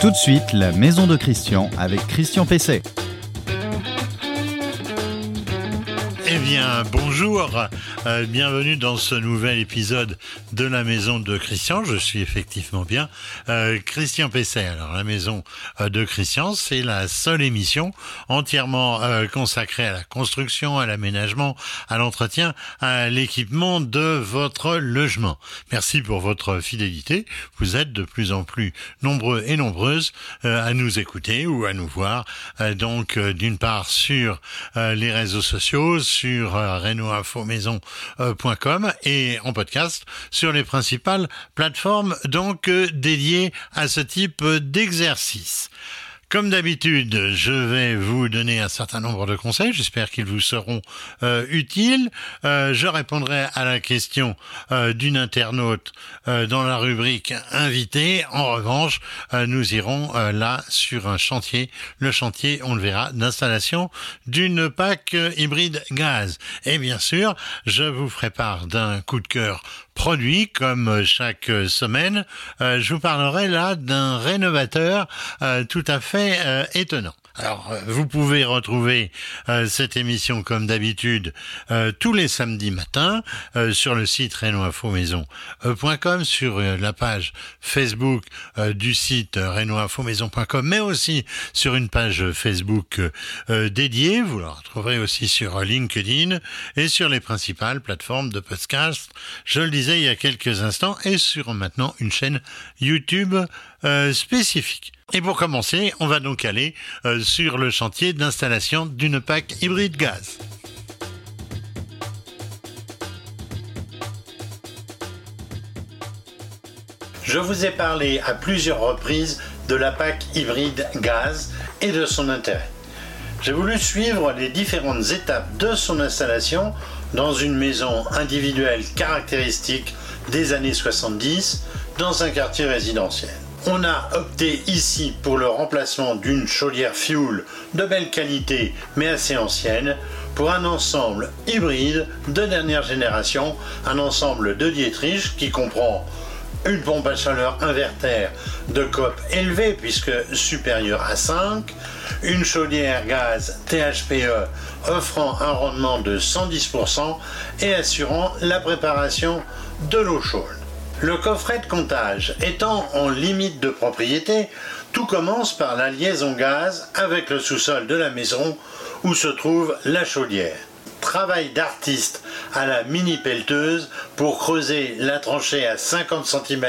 Tout de suite, la maison de Christian avec Christian Pesset. Eh bien, bonjour, euh, bienvenue dans ce nouvel épisode de la maison de Christian. Je suis effectivement bien euh, Christian Pesset. Alors, la maison euh, de Christian, c'est la seule émission entièrement consacrée à la construction, à l'aménagement, à l'entretien, à l'équipement de votre logement. Merci pour votre fidélité. Vous êtes de plus en plus nombreux et nombreuses à nous écouter ou à nous voir. donc, d'une part sur les réseaux sociaux, sur euh, renoinfomaison.com et en podcast sur les principales plateformes donc euh, dédiées à ce type d'exercice. Comme d'habitude, je vais vous donner un certain nombre de conseils. J'espère qu'ils vous seront euh, utiles. Euh, je répondrai à la question euh, d'une internaute dans la rubrique invité. En revanche, nous irons là sur un chantier. Le chantier, on le verra, d'installation d'une PAC hybride gaz. Et bien sûr, je vous ferai part d'un coup de cœur produit comme chaque semaine. je vous parlerai là d'un rénovateur tout à fait euh, étonnant. Alors, euh, vous pouvez retrouver euh, cette émission comme d'habitude tous les samedis matins sur le site renoinfomaison.com, sur la page Facebook du site renoinfomaison.com, mais aussi sur une page Facebook dédiée. Vous la retrouverez aussi sur LinkedIn et sur les principales plateformes de podcast. Je le disais il y a quelques instants et sur maintenant une chaîne YouTube spécifique. Et pour commencer, on va donc aller euh, sur le chantier d'installation d'une PAC hybride gaz. Je vous ai parlé à plusieurs reprises de la PAC hybride gaz et de son intérêt. J'ai voulu suivre les différentes étapes de son installation dans une maison individuelle caractéristique des années 70 dans un quartier résidentiel. On a opté ici pour le remplacement d'une chaudière fuel de belle qualité mais assez ancienne pour un ensemble hybride de dernière génération, un ensemble de Dietrich qui comprend une pompe à chaleur inverter de COP élevée puisque supérieure à 5, une chaudière gaz THPE offrant un rendement de 110% et assurant la préparation de l'eau chaude. Le coffret de comptage étant en limite de propriété, tout commence par la liaison gaz avec le sous-sol de la maison où se trouve la chaudière. Travail d'artiste à la mini pelleteuse pour creuser la tranchée à 50 cm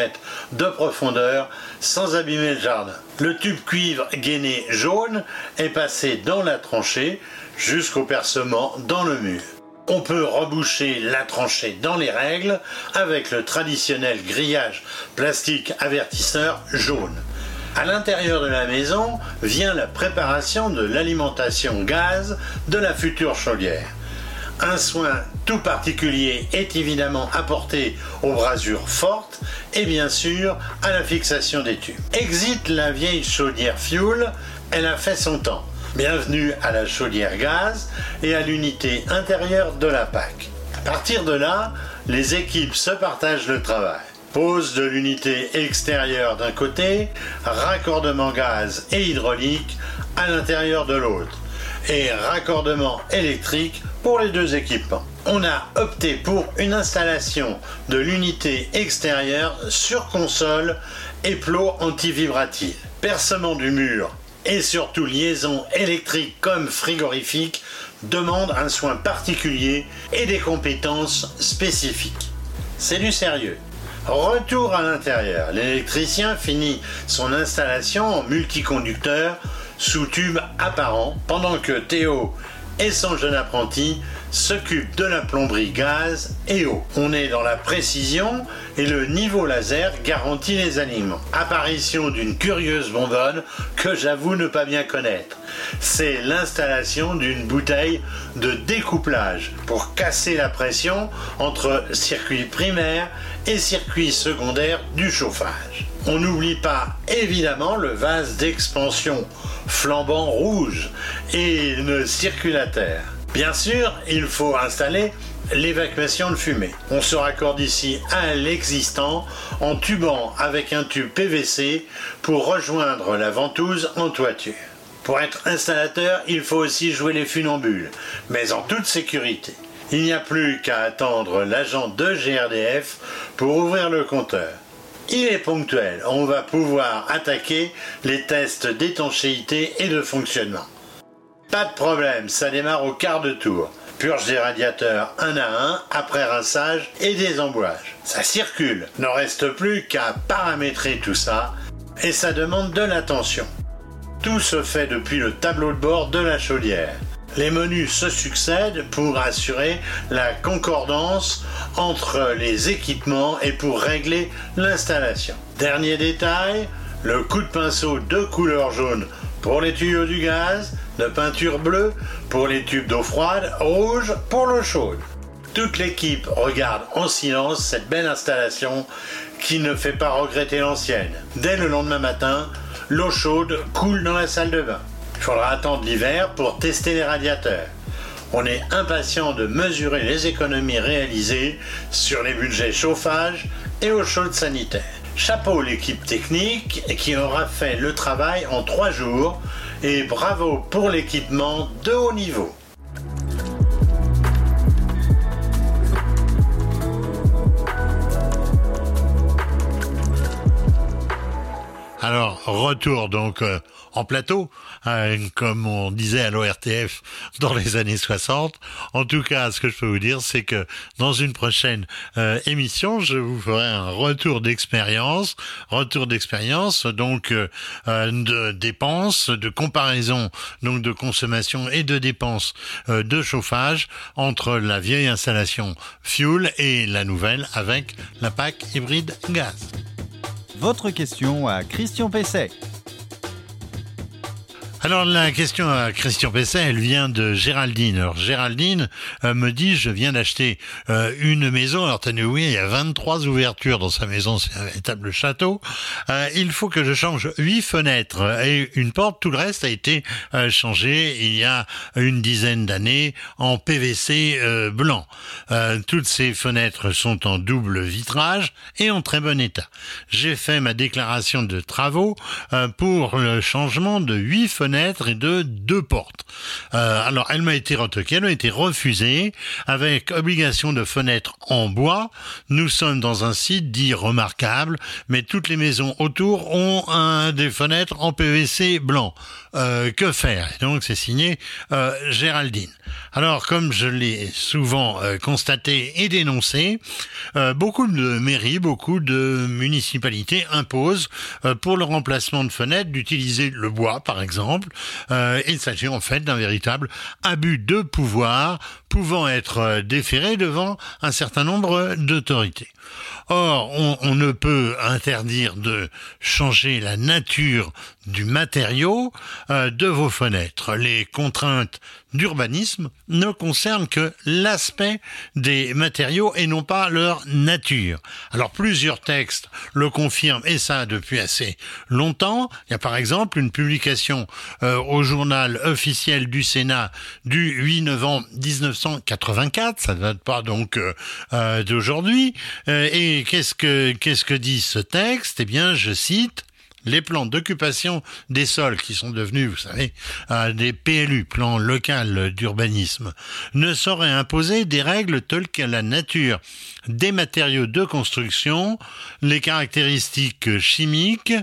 de profondeur sans abîmer le jardin. Le tube cuivre gainé jaune est passé dans la tranchée jusqu'au percement dans le mur on peut reboucher la tranchée dans les règles avec le traditionnel grillage plastique avertisseur jaune. À l'intérieur de la maison vient la préparation de l'alimentation gaz de la future chaudière. Un soin tout particulier est évidemment apporté aux brasures fortes et bien sûr à la fixation des tubes. Exit la vieille chaudière fuel, elle a fait son temps. Bienvenue à la chaudière gaz et à l'unité intérieure de la PAC. À partir de là, les équipes se partagent le travail. Pose de l'unité extérieure d'un côté, raccordement gaz et hydraulique à l'intérieur de l'autre, et raccordement électrique pour les deux équipements. On a opté pour une installation de l'unité extérieure sur console et plot antivibratif. Percement du mur et surtout liaison électrique comme frigorifique demande un soin particulier et des compétences spécifiques. C'est du sérieux. Retour à l'intérieur. L'électricien finit son installation en multiconducteur sous tube apparent pendant que Théo et son jeune apprenti s'occupent de la plomberie gaz et eau. On est dans la précision et le niveau laser garantit les aliments. Apparition d'une curieuse bonbonne que j'avoue ne pas bien connaître. C'est l'installation d'une bouteille de découplage pour casser la pression entre circuit primaire et circuit secondaire du chauffage. On n'oublie pas évidemment le vase d'expansion flambant rouge et le circulateur. Bien sûr, il faut installer l'évacuation de fumée. On se raccorde ici à l'existant en tubant avec un tube PVC pour rejoindre la ventouse en toiture. Pour être installateur, il faut aussi jouer les funambules, mais en toute sécurité. Il n'y a plus qu'à attendre l'agent de GRDF pour ouvrir le compteur. Il est ponctuel, on va pouvoir attaquer les tests d'étanchéité et de fonctionnement. Pas de problème, ça démarre au quart de tour. Purge des radiateurs un à un après rinçage et désembouage. Ça circule, ne reste plus qu'à paramétrer tout ça et ça demande de l'attention. Tout se fait depuis le tableau de bord de la chaudière. Les menus se succèdent pour assurer la concordance entre les équipements et pour régler l'installation. Dernier détail, le coup de pinceau de couleur jaune pour les tuyaux du gaz, de peinture bleue pour les tubes d'eau froide, rouge pour l'eau chaude. Toute l'équipe regarde en silence cette belle installation qui ne fait pas regretter l'ancienne. Dès le lendemain matin, l'eau chaude coule dans la salle de bain. Il faudra attendre l'hiver pour tester les radiateurs. On est impatient de mesurer les économies réalisées sur les budgets chauffage et eau chaude sanitaire. Chapeau l'équipe technique qui aura fait le travail en trois jours et bravo pour l'équipement de haut niveau. Alors, retour donc euh, en plateau, hein, comme on disait à l'ORTF dans les années 60. En tout cas, ce que je peux vous dire, c'est que dans une prochaine euh, émission, je vous ferai un retour d'expérience, retour d'expérience, donc euh, de dépenses, de comparaison, donc de consommation et de dépenses de chauffage entre la vieille installation fuel et la nouvelle avec la PAC hybride gaz. Votre question à Christian Pesset. Alors la question à Christian Pesset, elle vient de Géraldine. Alors Géraldine euh, me dit, je viens d'acheter euh, une maison. Alors tenez oui, il y a 23 ouvertures dans sa maison, c'est un véritable château. Euh, il faut que je change huit fenêtres et une porte. Tout le reste a été changé il y a une dizaine d'années en PVC blanc. toutes ces fenêtres sont en double vitrage et en très bon état. J'ai fait ma déclaration de travaux pour le changement de huit fenêtres et de deux portes. Euh, alors, elle m'a été retoquée, elle m'a été refusée avec obligation de fenêtres en bois. Nous sommes dans un site dit remarquable, mais toutes les maisons autour ont des fenêtres en PVC blanc. Euh, que faire Donc, c'est signé euh, Géraldine. Alors, comme je l'ai souvent constaté et dénoncé, beaucoup de mairies, beaucoup de municipalités imposent pour le remplacement de fenêtres d'utiliser le bois, par exemple euh, il s'agit en fait d'un véritable abus de pouvoir pouvant être euh, déféré devant un certain nombre d'autorités. Or, on, ne peut interdire de changer la nature du matériau euh, de vos fenêtres. Les contraintes d'urbanisme ne concernent que l'aspect des matériaux et non pas leur nature. Alors plusieurs textes le confirment et ça depuis assez longtemps. Il y a par exemple une publication euh, au journal officiel du Sénat du 8 novembre 1984, ça ne date pas donc euh, d'aujourd'hui. et qu'est-ce que qu'est-ce que dit ce texte? Eh bien, je cite les plans d'occupation des sols qui sont devenus, vous savez, des PLU, plans local d'urbanisme, ne sauraient imposer des règles telles que la nature des matériaux de construction, les caractéristiques chimiques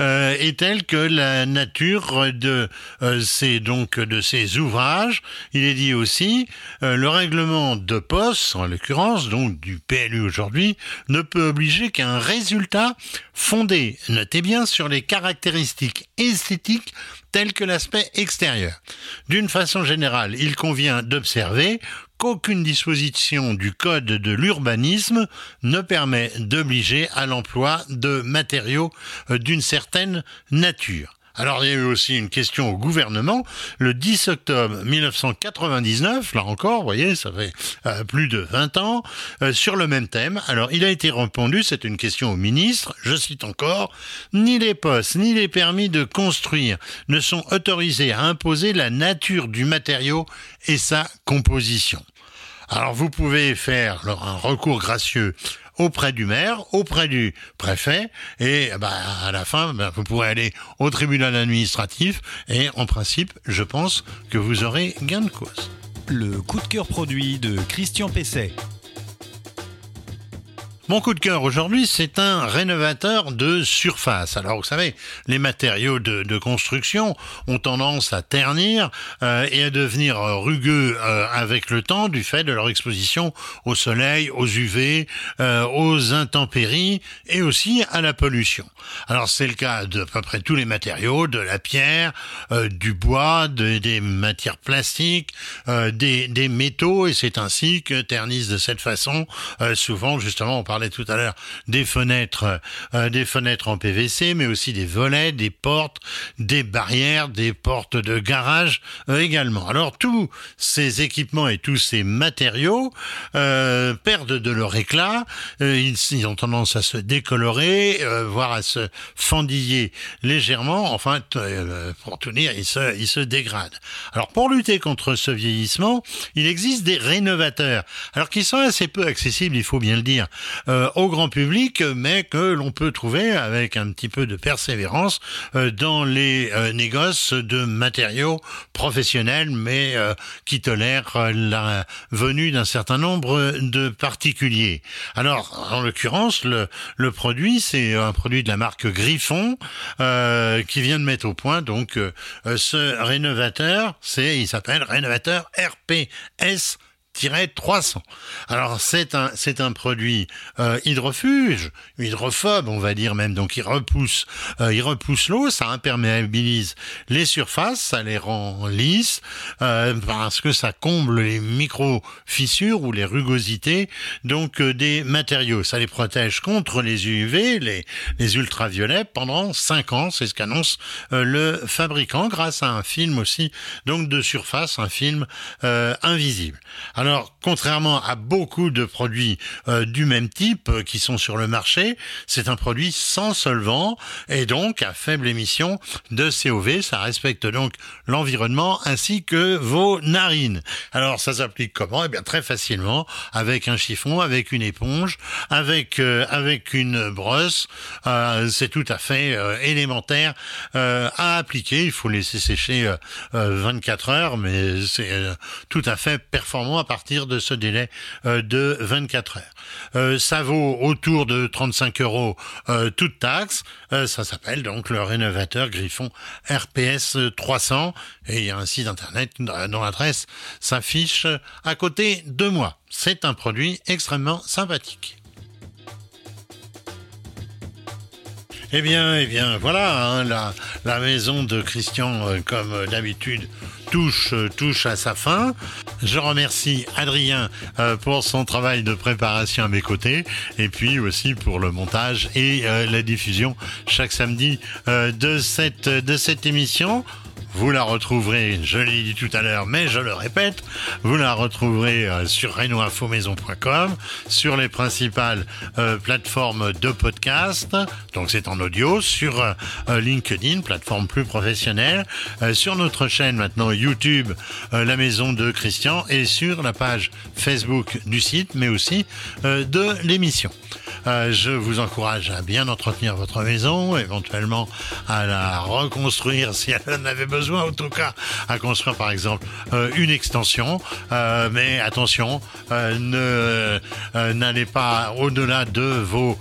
euh, et telles que la nature de euh, ces donc de ces ouvrages. Il est dit aussi euh, le règlement de poste, en l'occurrence donc du PLU aujourd'hui, ne peut obliger qu'un résultat fondé, notez bien, sur les caractéristiques esthétiques telles que l'aspect extérieur. D'une façon générale, il convient d'observer qu'aucune disposition du Code de l'urbanisme ne permet d'obliger à l'emploi de matériaux euh, d'une certaine nature. Alors il y a eu aussi une question au gouvernement le 10 octobre 1999, là encore, vous voyez, ça fait euh, plus de 20 ans, euh, sur le même thème. Alors il a été répondu, c'est une question au ministre, je cite encore, ni les postes ni les permis de construire ne sont autorisés à imposer la nature du matériau et sa composition. Alors vous pouvez faire un recours gracieux auprès du maire, auprès du préfet, et bah, à la fin, bah, vous pourrez aller au tribunal administratif, et en principe, je pense que vous aurez gain de cause. Le coup de cœur produit de Christian Pesset. Mon coup de cœur aujourd'hui, c'est un rénovateur de surface. Alors, vous savez, les matériaux de, construction ont tendance à ternir euh, et à devenir rugueux euh, avec le temps du fait de leur exposition au soleil, aux UV, euh, aux intempéries et aussi à la pollution. Alors, c'est le cas de à peu près tous les matériaux, de la pierre, du bois, des matières plastiques, des, des, métaux, et c'est ainsi que ternissent de cette façon souvent, justement, on parle parlait tout à l'heure des fenêtres, euh, des fenêtres en PVC, mais aussi des volets, des portes, des barrières, des portes de garage euh, également. Alors tous ces équipements et tous ces matériaux euh, perdent de leur éclat, ils, ils, ont tendance à se décolorer, voire à se fendiller légèrement. Enfin, pour tout dire, ils se, ils se dégradent. Alors pour lutter contre ce vieillissement, il existe des rénovateurs, alors qui sont assez peu accessibles, il faut bien le dire. Euh, au grand public, mais que l'on peut trouver avec un petit peu de persévérance euh, dans les euh, négoces de matériaux professionnels, mais qui tolèrent la venue d'un certain nombre de particuliers. Alors, en l'occurrence, le, le produit, c'est un produit de la marque Griffon qui vient de mettre au point donc ce rénovateur. C'est, il s'appelle rénovateur RPS 300. Alors c'est un c'est un produit euh, hydrofuge, hydrophobe on va dire même, donc il repousse euh, il repousse l'eau, ça imperméabilise les surfaces, ça les rend lisses euh, parce que ça comble les micro fissures ou les rugosités donc euh, des matériaux, ça les protège contre les UV, les les ultraviolets pendant 5 ans, c'est ce qu'annonce euh, le fabricant grâce à un film aussi donc de surface, un film invisible. Alors, contrairement à beaucoup de produits euh, du même type euh, qui sont sur le marché, c'est un produit sans solvant et donc à faible émission de COV. Ça respecte donc l'environnement ainsi que vos narines. Alors, ça s'applique comment? Eh bien, très facilement avec un chiffon, avec une éponge, avec euh, avec une brosse. c'est tout à fait élémentaire à appliquer. Il faut laisser sécher 24 heures, mais c'est tout à fait performant partir de ce délai euh, de 24 heures. Euh, ça vaut autour de 35 euros euh, toute taxe. ça s'appelle donc le rénovateur Griffon RPS 300 et il y a un site internet dont l'adresse s'affiche à côté de moi. C'est un produit extrêmement sympathique. Eh bien, eh bien, voilà, hein, la, maison de Christian, comme d'habitude, touche, touche à sa fin. Je remercie Adrien euh, pour son travail de préparation à mes côtés et puis aussi pour le montage et euh, la diffusion chaque samedi euh, de cette de cette émission. Vous la retrouverez, je l'ai dit tout à l'heure, mais je le répète, vous la retrouverez euh, sur renoinfomaison.com, sur les principales euh, plateformes de podcast, donc c'est en audio, sur euh, LinkedIn, plateforme plus professionnelle, sur notre chaîne maintenant YouTube, la maison de Christian, et sur la page Facebook du site, mais aussi de l'émission. Je vous encourage à bien entretenir votre maison, éventuellement à la reconstruire si elle en avait besoin en tout cas à construire par exemple euh, une extension. Euh, mais attention, euh, ne n'allez pas au-delà de vos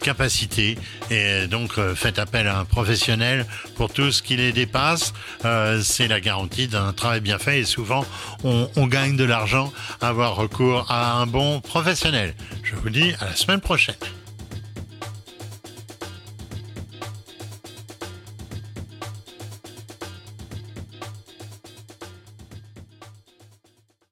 capacités et donc faites appel à un professionnel pour tout ce qui les dépasse. C'est la garantie d'un travail bien fait et souvent on, on gagne de l'argent à avoir recours à un bon professionnel. Je vous dis à la semaine prochaine.